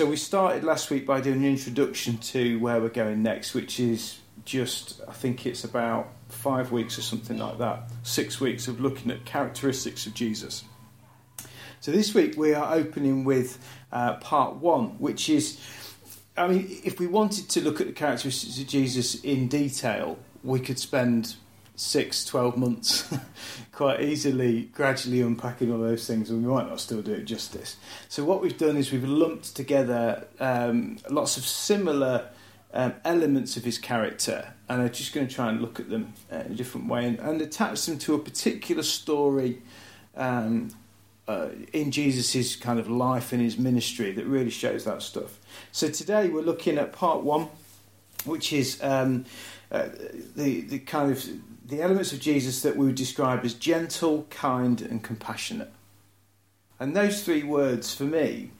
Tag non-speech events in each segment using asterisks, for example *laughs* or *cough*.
So we started last week by doing an introduction to where we're going next, which is just, I think it's about five weeks or something like that, six weeks of looking at characteristics of Jesus. So this week we are opening with uh, part one, which is, I mean, if we wanted to look at the characteristics of Jesus in detail, we could spend six, 12 months *laughs* quite easily, gradually unpacking all those things, and we might not still do it justice. So, what we've done is we've lumped together um, lots of similar um, elements of his character, and I'm just going to try and look at them uh, in a different way and, and attach them to a particular story. Um, uh, in Jesus' kind of life and his ministry that really shows that stuff. So today we're looking at part one, which is um, uh, the the kind of the elements of Jesus that we would describe as gentle, kind, and compassionate. And those three words, for me,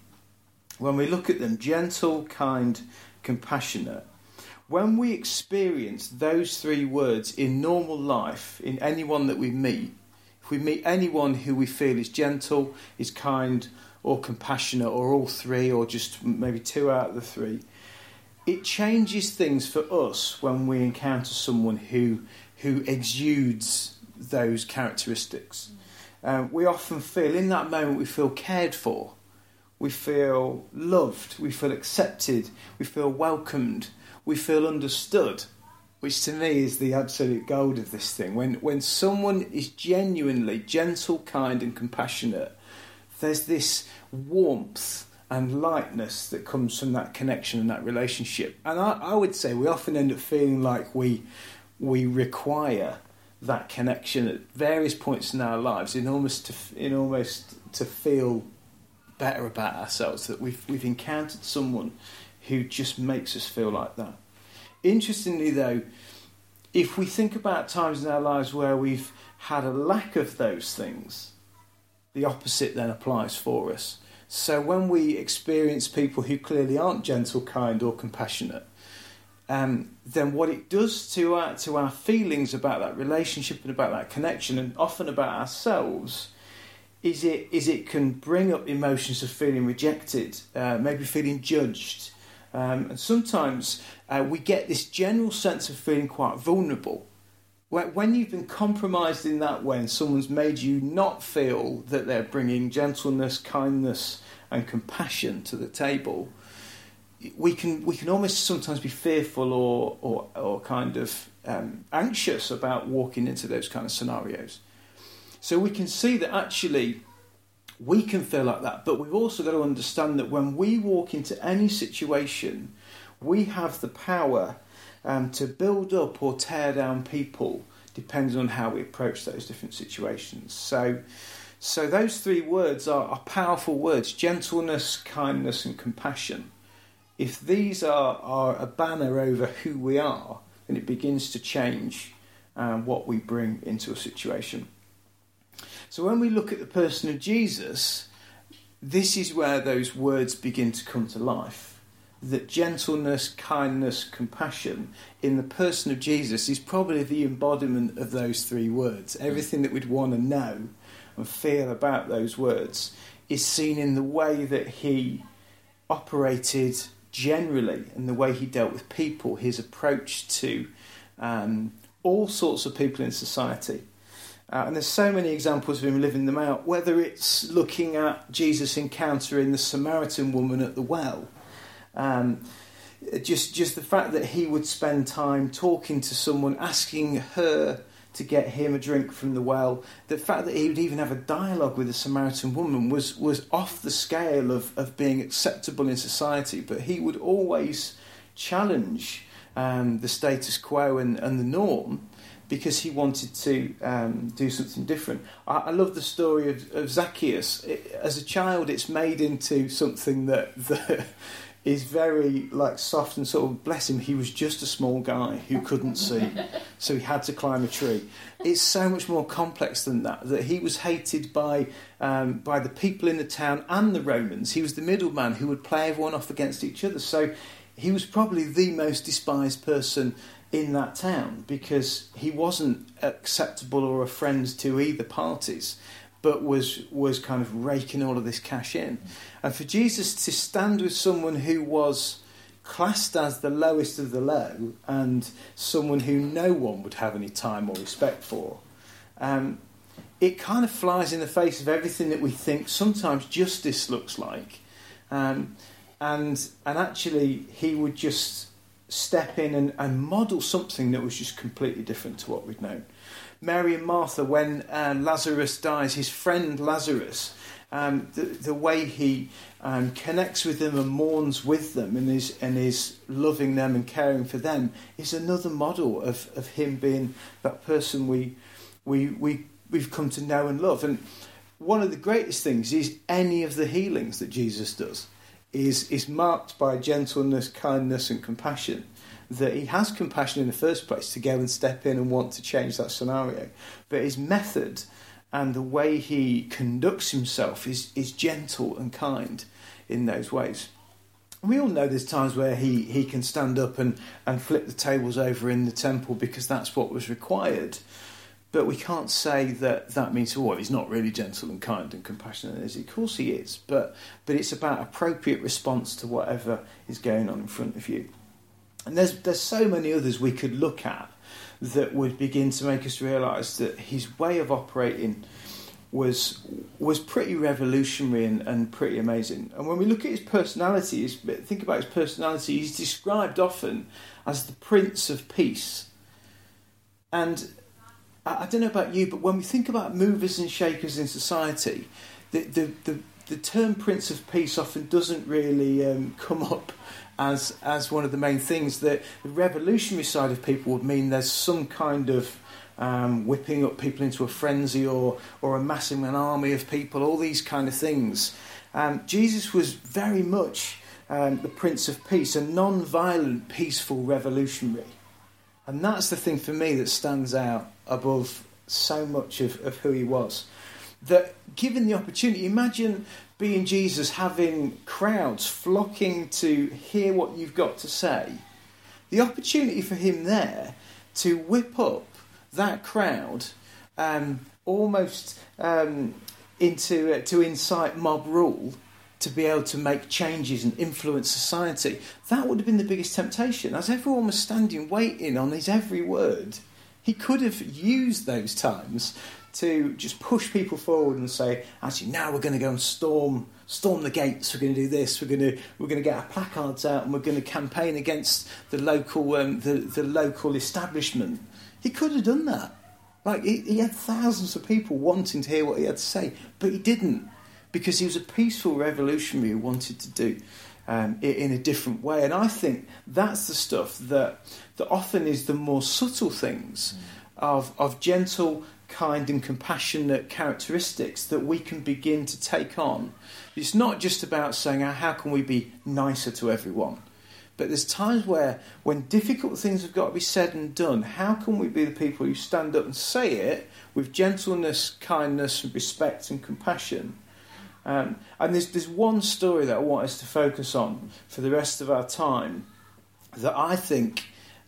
when we look at them gentle, kind, compassionate when we experience those three words in normal life, in anyone that we meet, if we meet anyone who we feel is gentle, is kind, or compassionate, or all three, or just maybe two out of the three, it changes things for us when we encounter someone who who exudes those characteristics. Um, we often feel, in that moment, we feel cared for, we feel loved, we feel accepted, we feel welcomed, we feel understood, which to me is the absolute gold of this thing. When, when someone is genuinely gentle, kind, and compassionate, there's this warmth and lightness that comes from that connection and that relationship. And I, I would say we often end up feeling like we we require that connection at various points in our lives in almost to, in almost to feel better about ourselves that we've we've encountered someone who just makes us feel like that. Interestingly though, if we think about times in our lives where we've had a lack of those things, the opposite then applies for us. So when we experience people who clearly aren't gentle, kind, or compassionate, um, then what it does to our, to our feelings about that relationship and about that connection, and often about ourselves, is it is it can bring up emotions of feeling rejected, uh, maybe feeling judged, um, and sometimes uh, we get this general sense of feeling quite vulnerable. When you've been compromised in that way, and someone's made you not feel that they're bringing gentleness, kindness, and compassion to the table, we can we can almost sometimes be fearful or or, or kind of um, anxious about walking into those kind of scenarios. So we can see that actually we can feel like that, but we've also got to understand that when we walk into any situation, we have the power um, to build up or tear down people, depends on how we approach those different situations. So. So those three words are, are powerful words: gentleness, kindness, and compassion if these are, are a banner over who we are, then it begins to change um, what we bring into a situation. So when we look at the person of Jesus, this is where those words begin to come to life. That gentleness, kindness, compassion in the person of Jesus is probably the embodiment of those three words. Everything that we'd want to know and feel about those words is seen in the way that he operated generally and the way he dealt with people, his approach to um, all sorts of people in society. Uh, and there's so many examples of him living them out, whether it's looking at Jesus encountering the Samaritan woman at the well. Um, just, just the fact that he would spend time talking to someone, asking her to get him a drink from the well. The fact that he would even have a dialogue with a Samaritan woman was, was off the scale of, of being acceptable in society, but he would always challenge um, the status quo and, and the norm because he wanted to um, do something different. I, I, love the story of, of Zacchaeus. It, as a child, it's made into something that, *laughs* that is very like soft and sort of bless him he was just a small guy who couldn't *laughs* see so he had to climb a tree. It's so much more complex than that that he was hated by um, by the people in the town and the romans. He was the middleman who would play everyone off against each other so he was probably the most despised person in that town because he wasn't acceptable or a friend to either parties but was was kind of raking all of this cash in. And for Jesus to stand with someone who was classed as the lowest of the low and someone who no one would have any time or respect for, um, it kind of flies in the face of everything that we think sometimes justice looks like. Um, and and actually, he would just step in and, and model something that was just completely different to what we'd known. Mary and Martha, when uh, Lazarus dies, his friend Lazarus, um, the, the way he um, connects with them and mourns with them and is, and is loving them and caring for them is another model of, of him being that person we, we, we, we've come to know and love. And one of the greatest things is any of the healings that Jesus does is, is marked by gentleness, kindness, and compassion that he has compassion in the first place to go and step in and want to change that scenario. But his method and the way he conducts himself is, is gentle and kind in those ways. We all know there's times where he, he can stand up and, and flip the tables over in the temple because that's what was required. But we can't say that that means, oh, he's not really gentle and kind and compassionate, is he? Of course he is. But, but it's about appropriate response to whatever is going on in front of you. And there's, there's so many others we could look at that would begin to make us realise that his way of operating was was pretty revolutionary and, and pretty amazing. And when we look at his personality, think about his personality, he's described often as the Prince of Peace. And I, I don't know about you, but when we think about movers and shakers in society, the, the, the, the term Prince of Peace often doesn't really um, come up as as one of the main things. That the revolutionary side of people would mean there's some kind of um, whipping up people into a frenzy or or amassing an army of people, all these kind of things. Um, Jesus was very much um, the Prince of Peace, a non-violent, peaceful revolutionary, and that's the thing for me that stands out above so much of, of who he was. That given the opportunity, imagine being Jesus, having crowds flocking to hear what you've got to say, the opportunity for him there to whip up that crowd um, almost um, into uh, to incite mob rule to be able to make changes and influence society. That would have been the biggest temptation. As everyone was standing waiting on his every word, he could have used those times to just push people forward and say, actually, now we're going to go and storm storm the gates. We're going to do this. We're going to we're going to get our placards out and we're going to campaign against the local um, the the local establishment. He could have done that. Like he, he had thousands of people wanting to hear what he had to say, but he didn't because he was a peaceful revolutionary who wanted to do um, it in a different way. And I think that's the stuff that that often is the more subtle things mm. of of gentle kind and compassionate characteristics that we can begin to take on. It's not just about saying, oh, how can we be nicer to everyone? But there's times where, when difficult things have got to be said and done, how can we be the people who stand up and say it with gentleness, kindness, and respect and compassion? Um, and there's, there's one story that I want us to focus on for the rest of our time that I think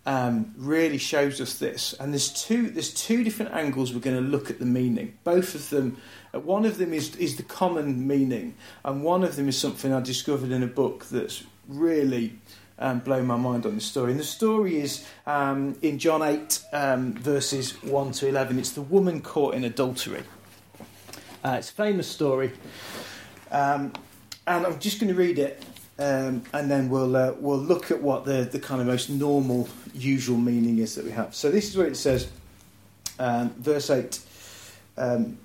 um, really shows us this. And there's two there's two different angles we're going to look at the meaning. Both of them, uh, one of them is is the common meaning, and one of them is something I discovered in a book that's really um, blown my mind on the story. And the story is um, in John eight um, verses one to eleven. It's the woman caught in adultery. Uh, it's a famous story. Um, and I'm just going to read it um, and then we'll uh, we'll look at what the, the kind of most normal, usual meaning is that we have. So this is what it says, um, verse eight. Um,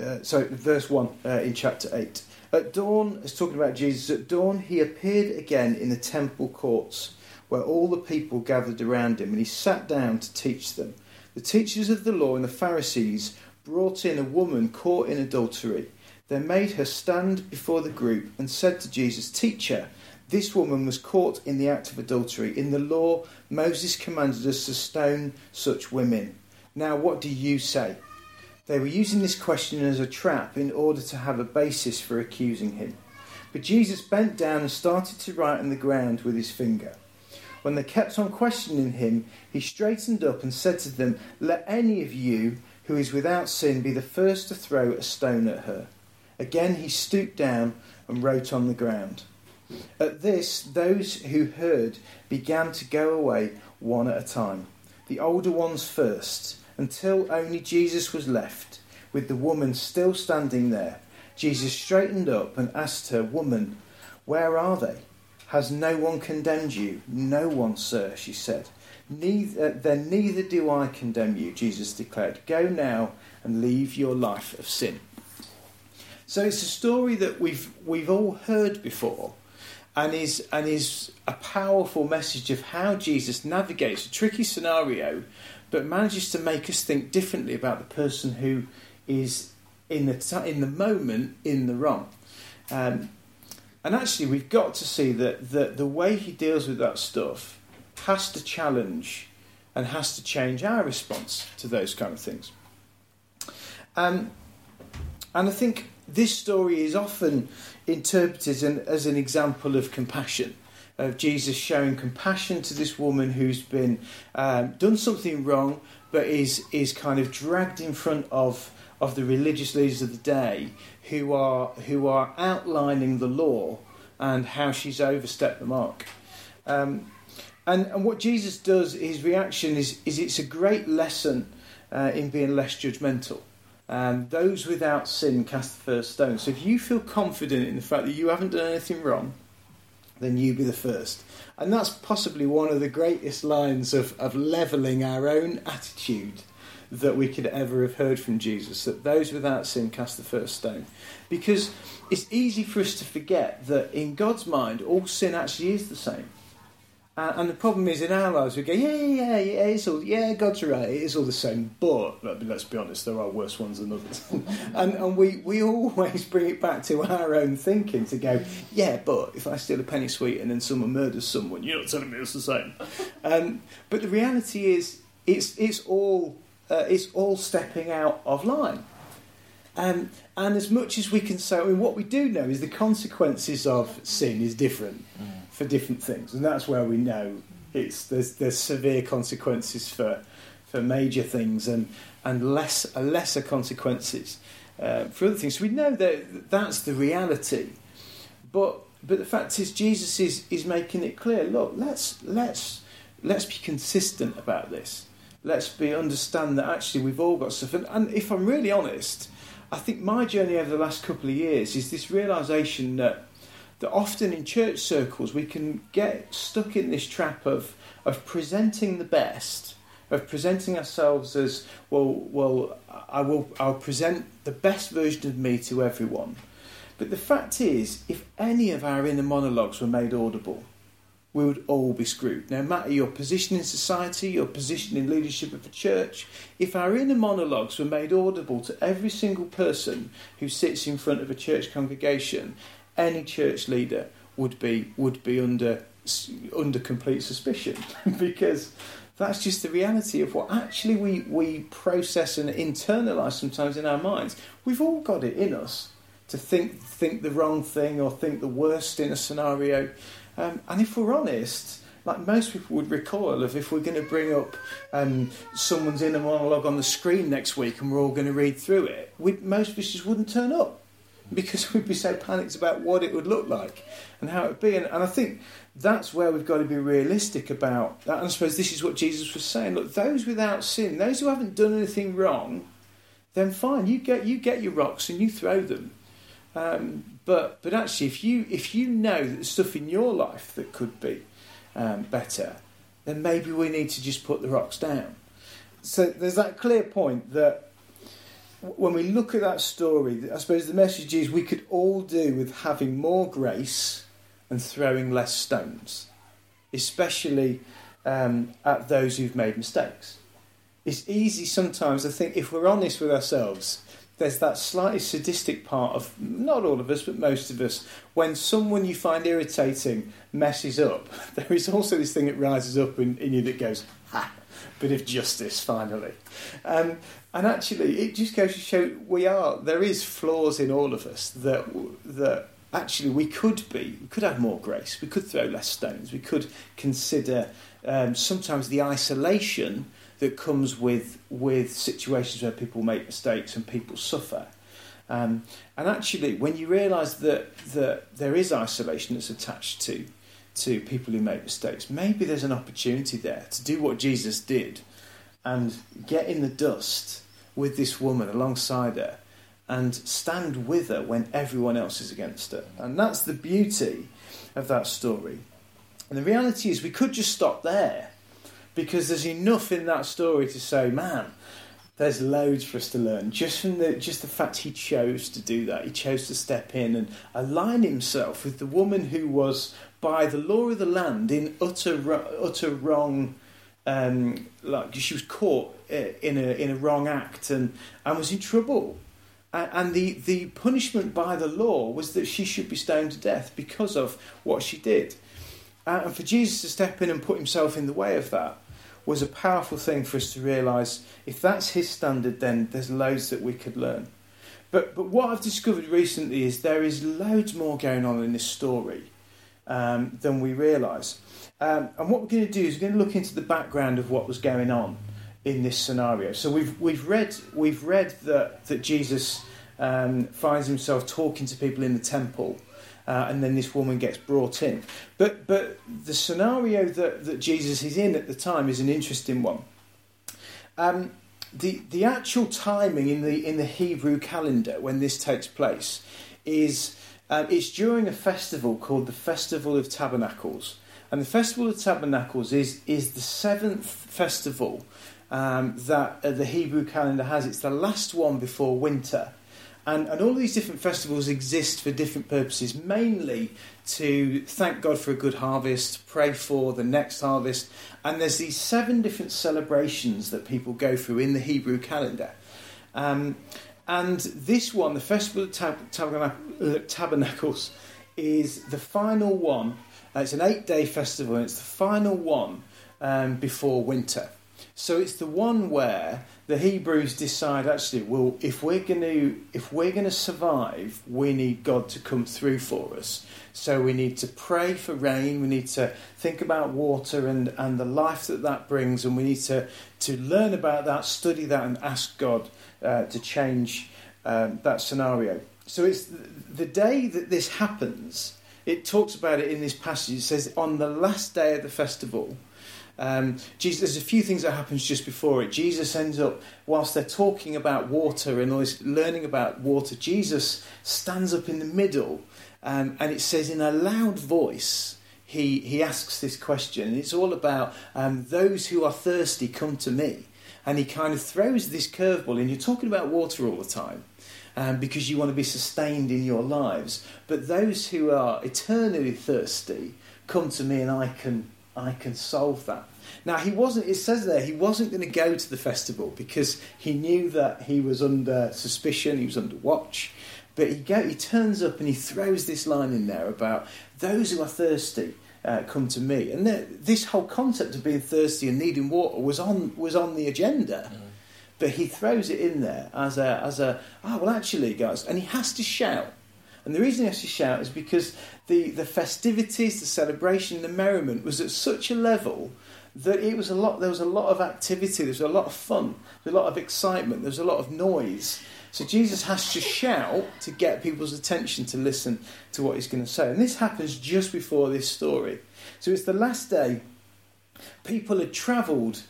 uh, verse one uh, in chapter eight. At dawn, it's talking about Jesus. At dawn, he appeared again in the temple courts, where all the people gathered around him, and he sat down to teach them. The teachers of the law and the Pharisees brought in a woman caught in adultery. They made her stand before the group and said to Jesus, Teacher, this woman was caught in the act of adultery. In the law, Moses commanded us to stone such women. Now, what do you say? They were using this question as a trap in order to have a basis for accusing him. But Jesus bent down and started to write on the ground with his finger. When they kept on questioning him, he straightened up and said to them, Let any of you who is without sin be the first to throw a stone at her. Again he stooped down and wrote on the ground. At this, those who heard began to go away one at a time, the older ones first, until only Jesus was left, with the woman still standing there. Jesus straightened up and asked her, Woman, where are they? Has no one condemned you? No one, sir, she said. Neither, uh, then neither do I condemn you, Jesus declared. Go now and leave your life of sin. So it's a story that we've, we've all heard before and is, and is a powerful message of how Jesus navigates a tricky scenario but manages to make us think differently about the person who is in the, t- in the moment in the wrong. Um, and actually, we've got to see that, that the way he deals with that stuff has to challenge and has to change our response to those kind of things. Um, and I think this story is often interpreted as an example of compassion, of Jesus showing compassion to this woman who's been um, done something wrong, but is is kind of dragged in front of of the religious leaders of the day, who are who are outlining the law and how she's overstepped the mark. Um, and, and what Jesus does, his reaction is, is it's a great lesson uh, in being less judgmental. Um, those without sin cast the first stone. So if you feel confident in the fact that you haven't done anything wrong, then you be the first. And that's possibly one of the greatest lines of, of levelling our own attitude that we could ever have heard from Jesus that those without sin cast the first stone. Because it's easy for us to forget that in God's mind, all sin actually is the same. Uh, and the problem is in our lives, we go, yeah, yeah, yeah, it's all, yeah, God's right, it is all the same. But let's be honest, there are worse ones than others, *laughs* and and we we always bring it back to our own thinking to go, yeah, but if I steal a penny sweet and then someone murders someone, you're not telling me it's the same. Um, but the reality is, it's it's all uh, it's all stepping out of line. Um, and as much as we can say, I mean, what we do know is the consequences of sin is different. Mm for different things, and that's where we know it's there's there's severe consequences for for major things and and less lesser consequences uh, for other things. So we know that that's the reality, but but the fact is Jesus is is making it clear. Look, let's let's let's be consistent about this. Let's be understand that actually we've all got stuff. And, and if I'm really honest, I think my journey over the last couple of years is this realization that that often in church circles we can get stuck in this trap of of presenting the best, of presenting ourselves as well. Well, I will. I'll present the best version of me to everyone. But the fact is, if any of our inner monologues were made audible, we would all be screwed. No matter your position in society, your position in leadership of a church, if our inner monologues were made audible to every single person who sits in front of a church congregation, any church leader would be would be under under complete suspicion *laughs* because that's just the reality of what actually we, we process and internalize sometimes in our minds. We've all got it in us to think think the wrong thing or think the worst in a scenario. Um, and if we're honest, like most people would recoil of if we're going to bring up um, someone's inner monologue on the screen next week and we're all going to read through it, most of us just wouldn't turn up because *laughs* we'd be so panicked about what it would look like and how it would be. And, and I think that's where we've got to be realistic about that. And I suppose this is what Jesus was saying. Look, those without sin, those who haven't done anything wrong, then fine, you get you get your rocks and you throw them. Um, but but actually, if you if you know that there's stuff in your life that could be um, better, then maybe we need to just put the rocks down. So there's that clear point that when we look at that story, I suppose the message is we could all do with having more grace and throwing less stones, especially um, at those who've made mistakes. It's easy sometimes, I think, if we're honest with ourselves, there's that slightly sadistic part of not all of us, but most of us. When someone you find irritating messes up, *laughs* there is also this thing that rises up in, in you that goes, ha, bit of justice finally. Um, and actually, it just goes to show we are there is flaws in all of us that that actually we could be we could have more grace. We could throw less stones. We could consider um, sometimes the isolation that comes with with situations where people make mistakes and people suffer. Um, and actually, when you realise that that there is isolation that's attached to to people who make mistakes, maybe there's an opportunity there to do what Jesus did and get in the dust with this woman alongside her and stand with her when everyone else is against her. And that's the beauty of that story. And the reality is, we could just stop there because there's enough in that story to say, man, there's loads for us to learn just from the just the fact he chose to do that. He chose to step in and align himself with the woman who was, by the law of the land, in utter utter wrong. Um, like she was caught in a in a wrong act and and was in trouble. And the, the punishment by the law was that she should be stoned to death because of what she did. And for Jesus to step in and put himself in the way of that was a powerful thing for us to realise if that's his standard, then there's loads that we could learn. But, but what I've discovered recently is there is loads more going on in this story um, than we realise. Um, and what we're going to do is we're going to look into the background of what was going on in this scenario. So we've, we've, read, we've read that, that Jesus um, finds himself talking to people in the temple. Uh, and then this woman gets brought in. But but the scenario that, that Jesus is in at the time is an interesting one. Um, the the actual timing in the in the Hebrew calendar when this takes place is um, it's during a festival called the Festival of Tabernacles, and the Festival of Tabernacles is is the seventh festival um, that uh, the Hebrew calendar has. It's the last one before winter. And, and all these different festivals exist for different purposes, mainly to thank God for a good harvest, pray for the next harvest. And there's these seven different celebrations that people go through in the Hebrew calendar. Um, and this one, the Festival of Tab- uh, Tabernacles, is the final one. Uh, it's an eight day festival, and it's the final one um, before winter. So it's the one where the Hebrews decide actually, well, if we're going to if we're going to survive, we need God to come through for us. So we need to pray for rain. We need to think about water and and the life that that brings, and we need to to learn about that, study that, and ask God uh, to change um, that scenario. So it's the day that this happens. It talks about it in this passage. It says on the last day of the festival um, Jesus, there's a few things that happens just before it. Jesus ends up, whilst they're talking about water and this, learning about water, Jesus stands up in the middle um, and it says in a loud voice, he, he asks this question. And it's all about um, those who are thirsty come to me. And he kind of throws this curveball in. You're talking about water all the time. Um, because you want to be sustained in your lives. But those who are eternally thirsty come to me and I can I can solve that. Now he wasn't. It says there he wasn't going to go to the festival because he knew that he was under suspicion. He was under watch. But he go, he turns up and he throws this line in there about those who are thirsty uh, come to me. And this whole concept of being thirsty and needing water was on was on the agenda. Mm. But he throws it in there as a as a oh well actually guys, and he has to shout and the reason he has to shout is because the, the festivities, the celebration, the merriment was at such a level that it was a lot. There was a lot of activity. There was a lot of fun. There was a lot of excitement. There was a lot of noise. So Jesus has to shout to get people's attention to listen to what he's going to say. And this happens just before this story. So it's the last day. People had travelled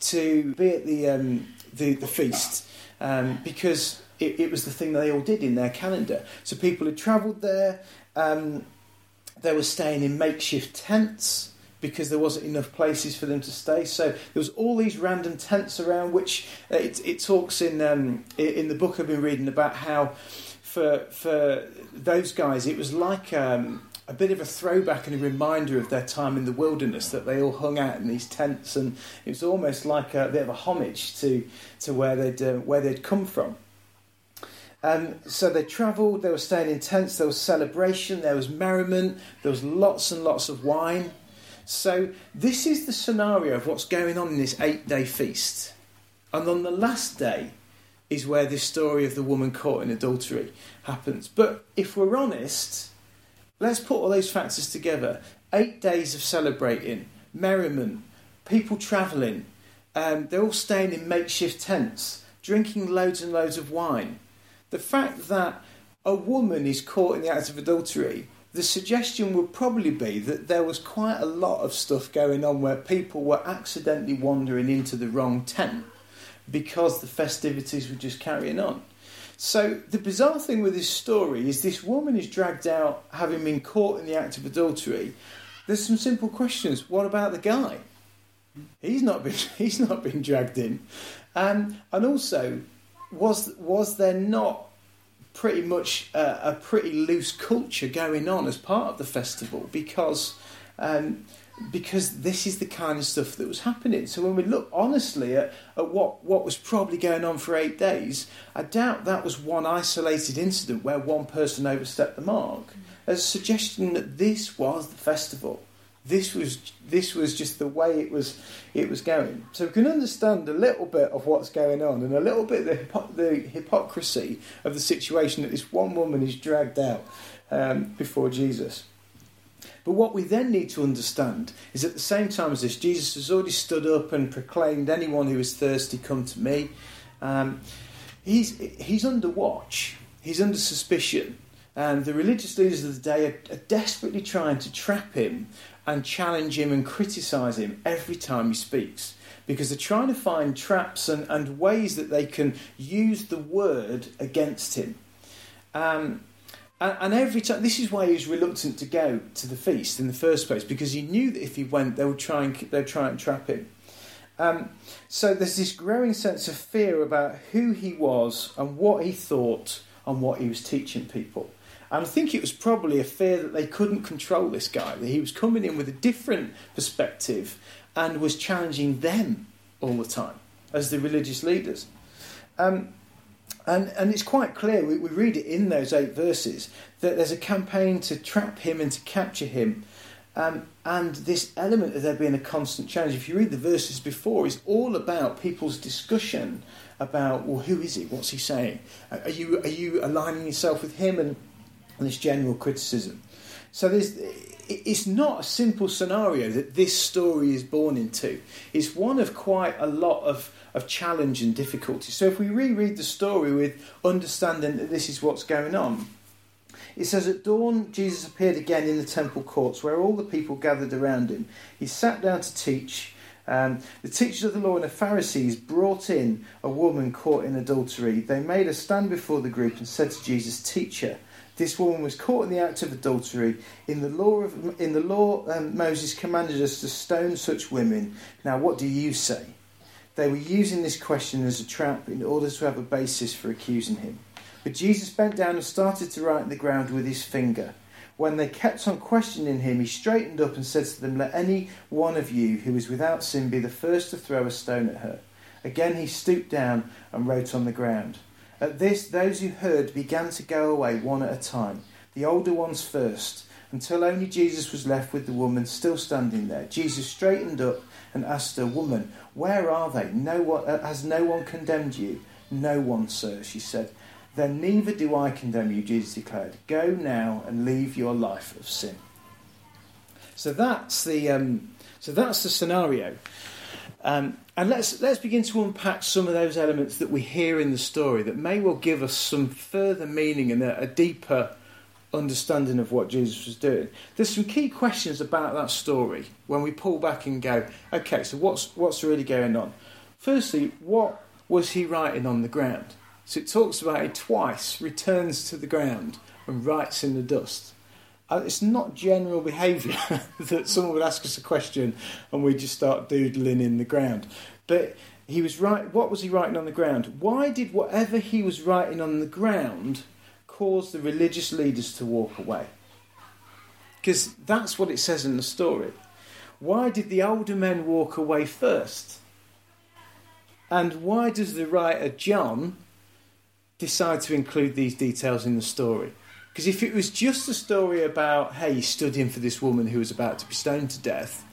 to be at the um, the, the feast um, because it, it, was the thing that they all did in their calendar. So people had travelled there. Um, they were staying in makeshift tents because there wasn't enough places for them to stay. So there was all these random tents around, which uh, it, it, talks in um, in the book I've been reading about how for for those guys it was like. Um, a bit of a throwback and a reminder of their time in the wilderness that they all hung out in these tents, and it was almost like a bit of a homage to to where they'd uh, where they'd come from. Um, so they travelled, they were staying in tents, there was celebration, there was merriment, there was lots and lots of wine. So this is the scenario of what's going on in this eight day feast. And on the last day is where this story of the woman caught in adultery happens. But if we're honest, let's put all those factors together. Eight days of celebrating, merriment, people travelling, Um, they're all staying in makeshift tents, drinking loads and loads of wine. The fact that a woman is caught in the act of adultery, the suggestion would probably be that there was quite a lot of stuff going on where people were accidentally wandering into the wrong tent because the festivities were just carrying on. So the bizarre thing with this story is this woman is dragged out having been caught in the act of adultery. There's some simple questions. What about the guy? He's not been *laughs* he's not been dragged in, um, and also was was there not pretty much a, a, pretty loose culture going on as part of the festival because um, because this is the kind of stuff that was happening. So when we look honestly at, at what, what was probably going on for eight days, I doubt that was one isolated incident where one person overstepped the mark. As a suggestion that this was the festival. This was this was just the way it was it was going. So we can understand a little bit of what's going on and a little bit the, hypo- the hypocrisy of the situation that this one woman is dragged out um, before Jesus. But what we then need to understand is at the same time as this, Jesus has already stood up and proclaimed, Anyone who is thirsty, come to me. Um, he's, he's under watch, he's under suspicion. And the religious leaders of the day are, are desperately trying to trap him and challenge him and criticise him every time he speaks because they're trying to find traps and, and ways that they can use the word against him. Um, and, and every time, this is why he was reluctant to go to the feast in the first place, because he knew that if he went, they would try and they would try and trap him. Um, so there's this growing sense of fear about who he was and what he thought and what he was teaching people. And I think it was probably a fear that they couldn't control this guy, that he was coming in with a different perspective and was challenging them all the time as the religious leaders. Um, and, and it's quite clear, we, we read it in those eight verses, that there's a campaign to trap him and to capture him. Um, and this element of there being a constant challenge, if you read the verses before, is all about people's discussion about, well, who is he? What's he saying? Are you, are you aligning yourself with him? And, and this general criticism. So there's, it's not a simple scenario that this story is born into. It's one of quite a lot of of challenge and difficulty. So if we reread the story with understanding that this is what's going on, it says, At dawn, Jesus appeared again in the temple courts where all the people gathered around him. He sat down to teach. Um, the teachers of the law and the Pharisees brought in a woman caught in adultery. They made her stand before the group and said to Jesus, Teacher, this woman was caught in the act of adultery. In the law, of, in the law um, Moses commanded us to stone such women. Now, what do you say? They were using this question as a trap in order to have a basis for accusing him. But Jesus bent down and started to write the ground with his finger. When they kept on questioning him, he straightened up and said to them, Let any one of you who is without sin be the first to throw a stone at her. Again he stooped down and wrote on the ground. At this, those who heard began to go away one at a time, the older ones first, until only Jesus was left with the woman still standing there. Jesus straightened up and asked her, Woman, where are they? No one, uh, has no one condemned you? No one, sir, she said. Then neither do I condemn you, Jesus declared. Go now and leave your life of sin. So that's the, um, so that's the scenario. Um, and let's, let's begin to unpack some of those elements that we hear in the story that may well give us some further meaning and a, a deeper understanding of what Jesus was doing. There's some key questions about that story when we pull back and go, okay, so what's what's really going on? Firstly, what was he writing on the ground? So it talks about it twice, returns to the ground and writes in the dust. It's not general behaviour *laughs* that someone would ask us a question and we just start doodling in the ground. But he was right. What was he writing on the ground? Why did whatever he was writing on the ground cause the religious leaders to walk away. Because that's what it says in the story. Why did the older men walk away first? And why does the writer John decide to include these details in the story? Because if it was just a story about, hey, he stood in for this woman who was about to be stoned to death,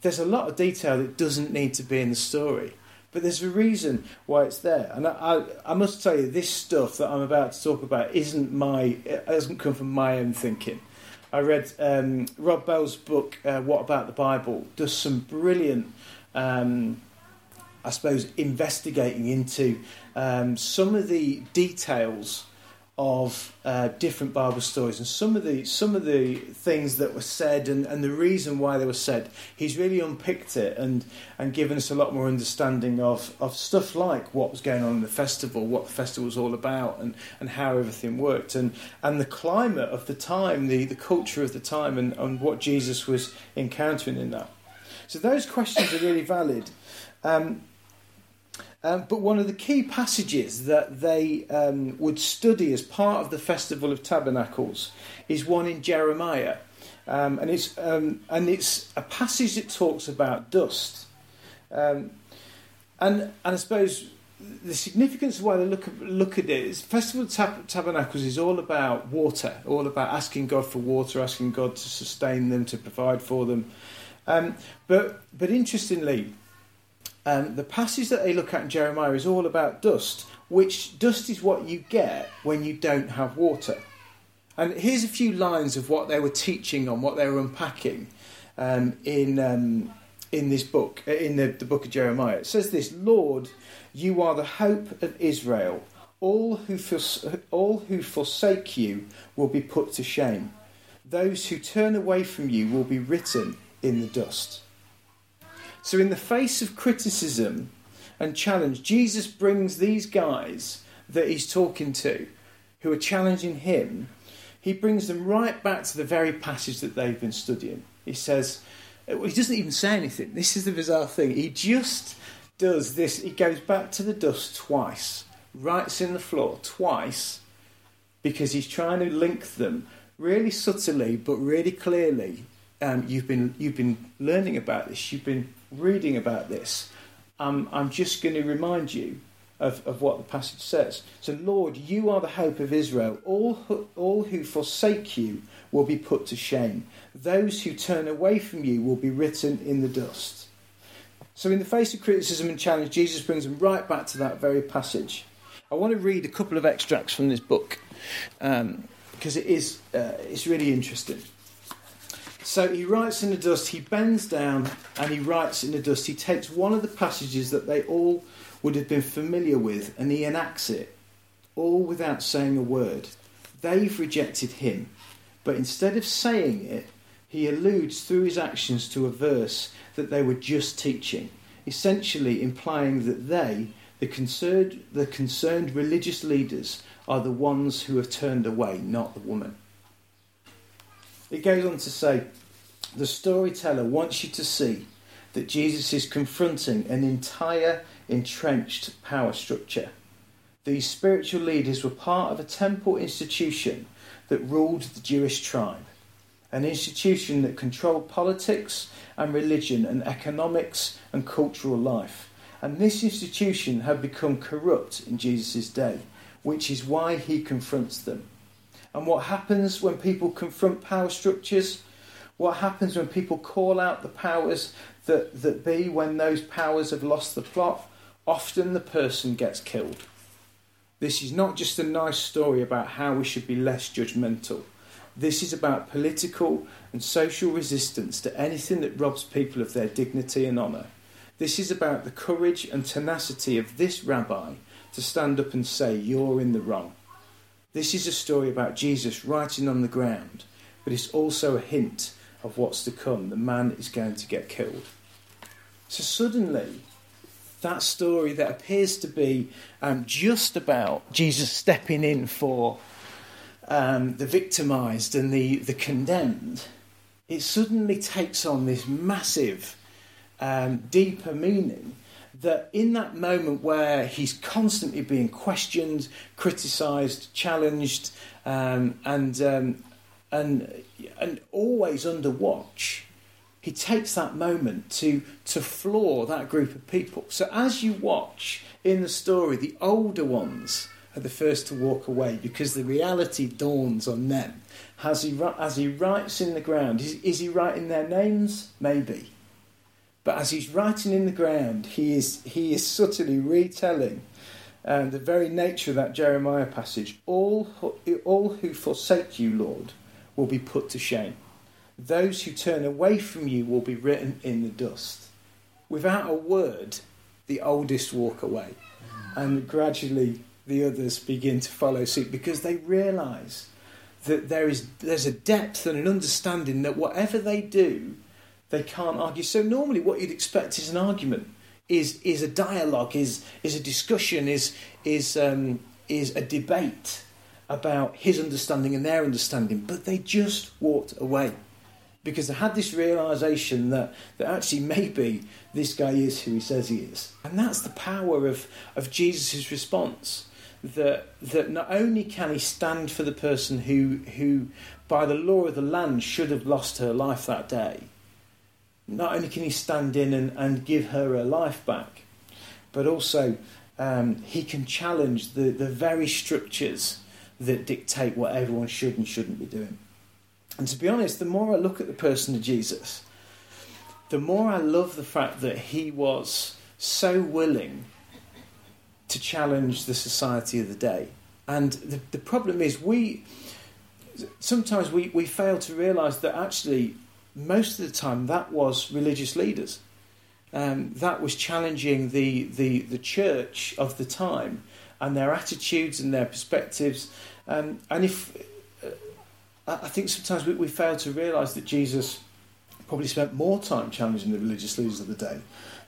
there's a lot of detail that doesn't need to be in the story. But there's a reason why it's there. And I, I, I, must tell you, this stuff that I'm about to talk about isn't my, it doesn't come from my own thinking. I read um, Rob Bell's book, uh, What About the Bible, does some brilliant um, I suppose, investigating into um, some of the details of uh, different Bible stories and some of the some of the things that were said and, and the reason why they were said. He's really unpicked it and and given us a lot more understanding of, of stuff like what was going on in the festival, what the festival was all about, and, and how everything worked, and and the climate of the time, the, the culture of the time, and, and what Jesus was encountering in that. So those questions are really valid. Um, um, but one of the key passages that they um, would study as part of the Festival of Tabernacles is one in Jeremiah. Um, and, it's, um, and it's a passage that talks about dust. Um, and, and I suppose the significance of why they look, look at it is Festival of Tab- Tabernacles is all about water, all about asking God for water, asking God to sustain them, to provide for them. Um, but, but interestingly, um, the passage that they look at in Jeremiah is all about dust, which dust is what you get when you don't have water. And here's a few lines of what they were teaching on, what they were unpacking um, in, um, in this book, uh, in the, the book of Jeremiah. It says this Lord, you are the hope of Israel. All who, all who forsake you will be put to shame. Those who turn away from you will be written in the dust. So, in the face of criticism and challenge, Jesus brings these guys that he's talking to, who are challenging him, he brings them right back to the very passage that they've been studying. He says, he doesn't even say anything. This is the bizarre thing. He just does this. He goes back to the dust twice, writes in the floor twice, because he's trying to link them really subtly but really clearly. Um, you've been you've been learning about this. You've been reading about this, um, I'm just going to remind you of, of what the passage says. So, Lord, you are the hope of Israel. All who, all who forsake you will be put to shame. Those who turn away from you will be written in the dust. So, in the face of criticism and challenge, Jesus brings them right back to that very passage. I want to read a couple of extracts from this book because um, it is uh, it's really interesting. So he writes in the dust, he bends down and he writes in the dust. He takes one of the passages that they all would have been familiar with and he enacts it, all without saying a word. They've rejected him, but instead of saying it, he alludes through his actions to a verse that they were just teaching, essentially implying that they, the concerned, the concerned religious leaders, are the ones who have turned away, not the woman. It goes on to say, the storyteller wants you to see that Jesus is confronting an entire entrenched power structure. These spiritual leaders were part of a temple institution that ruled the Jewish tribe, an institution that controlled politics and religion and economics and cultural life. And this institution had become corrupt in Jesus' day, which is why he confronts them. And what happens when people confront power structures? What happens when people call out the powers that, that be when those powers have lost the plot? Often the person gets killed. This is not just a nice story about how we should be less judgmental. This is about political and social resistance to anything that robs people of their dignity and honour. This is about the courage and tenacity of this rabbi to stand up and say, You're in the wrong. This is a story about Jesus writing on the ground, but it's also a hint of what's to come. The man is going to get killed. So suddenly, that story that appears to be um, just about Jesus stepping in for um, the victimized and the, the condemned, it suddenly takes on this massive, um, deeper meaning that in that moment where he's constantly being questioned, criticised, challenged, um, and um, and and always under watch, he takes that moment to to floor that group of people. So as you watch in the story, the older ones are the first to walk away because the reality dawns on them. As he as he writes in the ground, is, is he writing their names? Maybe. But as he's writing in the ground, he is, he is subtly retelling um, the very nature of that Jeremiah passage. All, all who forsake you, Lord, will be put to shame. Those who turn away from you will be written in the dust. Without a word, the oldest walk away, and gradually the others begin to follow suit because they realise that there is there's a depth and an understanding that whatever they do, they can't argue. So normally, what you'd expect is an argument, is is a dialogue, is is a discussion, is is um, is a debate about his understanding and their understanding. But they just walked away because they had this realization that, that actually maybe this guy is who he says he is. And that's the power of, of Jesus' response. That, that not only can he stand for the person who, who, by the law of the land, should have lost her life that day, not only can he stand in and, and give her her life back, but also um, he can challenge the, the very structures that dictate what everyone should and shouldn't be doing. And to be honest, the more I look at the person of Jesus, the more I love the fact that he was so willing to challenge the society of the day. And the, the problem is, we sometimes we, we fail to realize that actually, most of the time, that was religious leaders. Um, that was challenging the, the, the church of the time and their attitudes and their perspectives. Um, and if I think sometimes we, we fail to realise that Jesus probably spent more time challenging the religious leaders of the day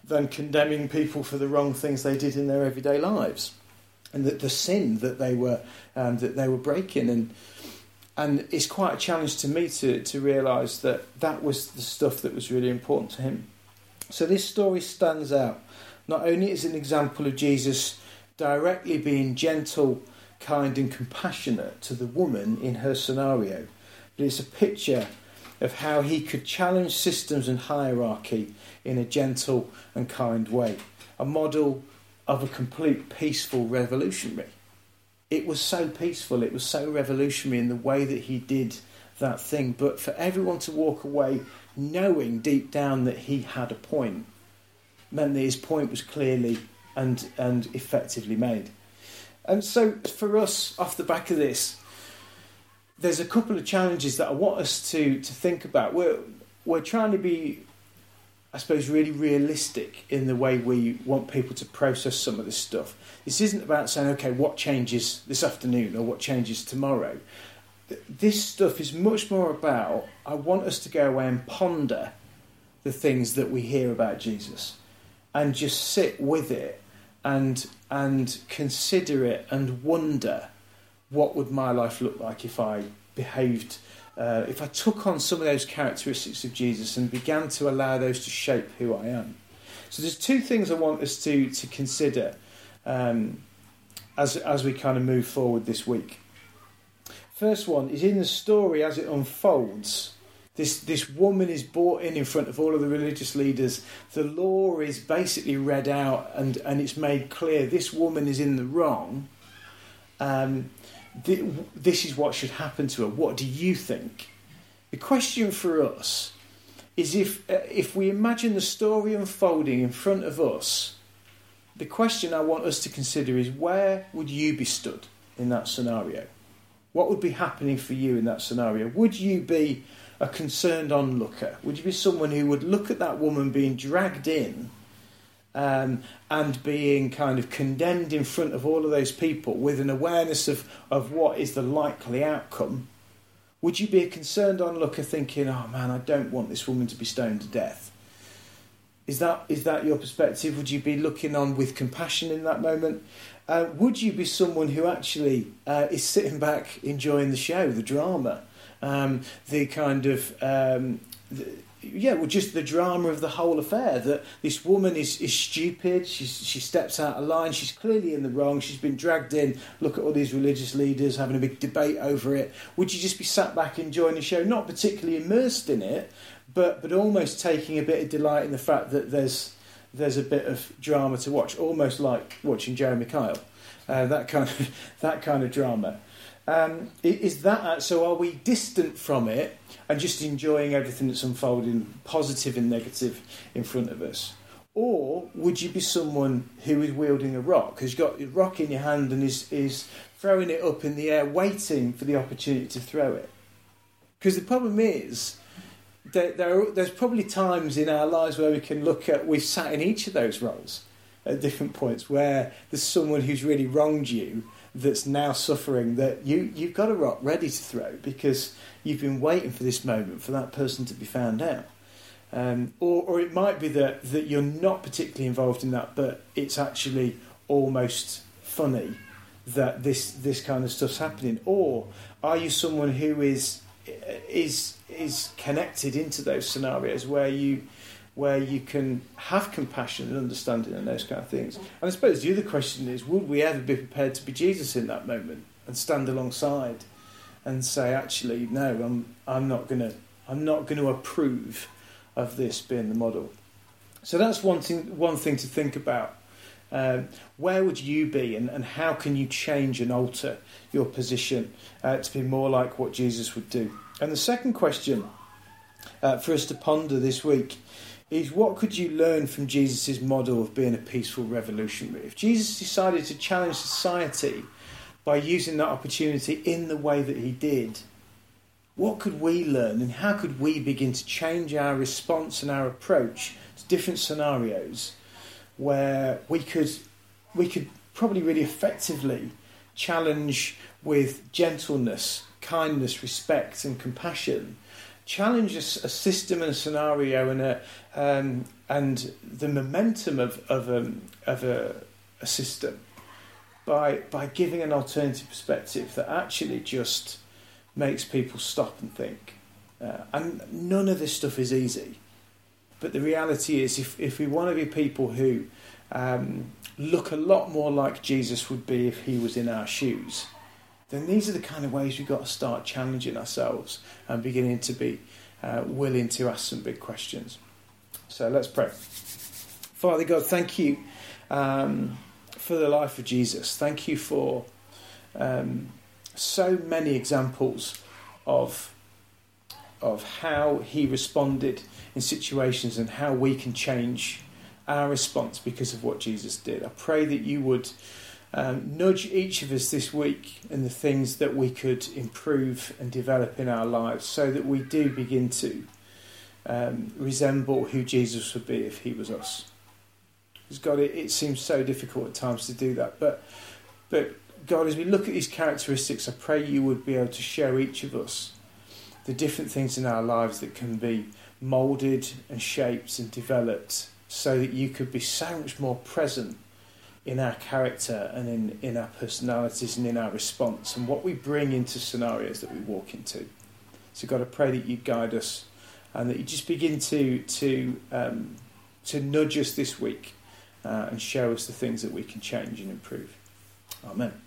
than condemning people for the wrong things they did in their everyday lives and that the sin that they were um, that they were breaking and and it's quite a challenge to me to to realise that that was the stuff that was really important to him. So this story stands out not only as an example of Jesus directly being gentle kind and compassionate to the woman in her scenario, but it's a picture of how he could challenge systems and hierarchy in a gentle and kind way. A model of a complete peaceful revolutionary. It was so peaceful, it was so revolutionary in the way that he did that thing, but for everyone to walk away knowing deep down that he had a point meant that his point was clearly and, and effectively made. And so, for us, off the back of this, there's a couple of challenges that I want us to, to think about. We're, we're trying to be, I suppose, really realistic in the way we want people to process some of this stuff. This isn't about saying, okay, what changes this afternoon or what changes tomorrow. This stuff is much more about, I want us to go away and ponder the things that we hear about Jesus and just sit with it and and consider it and wonder what would my life look like if I behaved uh, if I took on some of those characteristics of Jesus and began to allow those to shape who I am. So there's two things I want us to to consider um, as as we kind of move forward this week. First one is in the story as it unfolds. This, this woman is brought in in front of all of the religious leaders. The law is basically read out and, and it's made clear this woman is in the wrong. Um, th- this is what should happen to her. What do you think? The question for us is if, uh, if we imagine the story unfolding in front of us, the question I want us to consider is where would you be stood in that scenario? What would be happening for you in that scenario? Would you be a concerned onlooker? Would you be someone who would look at that woman being dragged in um, and being kind of condemned in front of all of those people with an awareness of, of what is the likely outcome? Would you be a concerned onlooker thinking, oh man, I don't want this woman to be stoned to death? Is that, is that your perspective? Would you be looking on with compassion in that moment? Uh, would you be someone who actually uh, is sitting back enjoying the show, the drama? Um, the kind of um, the, yeah, well, just the drama of the whole affair. That this woman is, is stupid. She's, she steps out of line. She's clearly in the wrong. She's been dragged in. Look at all these religious leaders having a big debate over it. Would you just be sat back enjoying the show, not particularly immersed in it, but but almost taking a bit of delight in the fact that there's there's a bit of drama to watch, almost like watching Jeremy Kyle. Uh, that kind of *laughs* that kind of drama. Um, is that so? Are we distant from it and just enjoying everything that's unfolding, positive and negative, in front of us? Or would you be someone who is wielding a rock, has got a rock in your hand and is, is throwing it up in the air, waiting for the opportunity to throw it? Because the problem is, that there are, there's probably times in our lives where we can look at, we've sat in each of those roles at different points where there's someone who's really wronged you that's now suffering that you, you've got a rock ready to throw because you've been waiting for this moment for that person to be found out. Um, or, or it might be that, that you're not particularly involved in that, but it's actually almost funny that this this kind of stuff's happening. Or are you someone who is is is connected into those scenarios where you where you can have compassion and understanding and those kind of things. And I suppose the other question is, would we ever be prepared to be Jesus in that moment and stand alongside and say, actually, no, I'm I'm not gonna I'm not going to approve of this being the model. So that's one thing one thing to think about. Um, where would you be, and, and how can you change and alter your position uh, to be more like what Jesus would do? And the second question uh, for us to ponder this week is what could you learn from Jesus' model of being a peaceful revolutionary? If Jesus decided to challenge society by using that opportunity in the way that he did, what could we learn and how could we begin to change our response and our approach to different scenarios where we could we could probably really effectively challenge with gentleness, kindness, respect and compassion challenge a, a system and a scenario and a um, and the momentum of of, um, of a, a system by by giving an alternative perspective that actually just makes people stop and think. Uh, and none of this stuff is easy. But the reality is, if, if we want to be people who um, look a lot more like Jesus would be if he was in our shoes, then these are the kind of ways we've got to start challenging ourselves and beginning to be uh, willing to ask some big questions. So let's pray. Father God, thank you um, for the life of Jesus. Thank you for um, so many examples of of how he responded in situations and how we can change our response because of what Jesus did. I pray that you would um, nudge each of us this week in the things that we could improve and develop in our lives so that we do begin to um, resemble who Jesus would be if he was us. Because God, it, it seems so difficult at times to do that. But, but God, as we look at these characteristics, I pray you would be able to show each of us the different things in our lives that can be moulded and shaped and developed so that you could be so much more present in our character and in, in our personalities and in our response and what we bring into scenarios that we walk into. So, God, I pray that you guide us and that you just begin to to um, to nudge us this week uh, and show us the things that we can change and improve. Amen.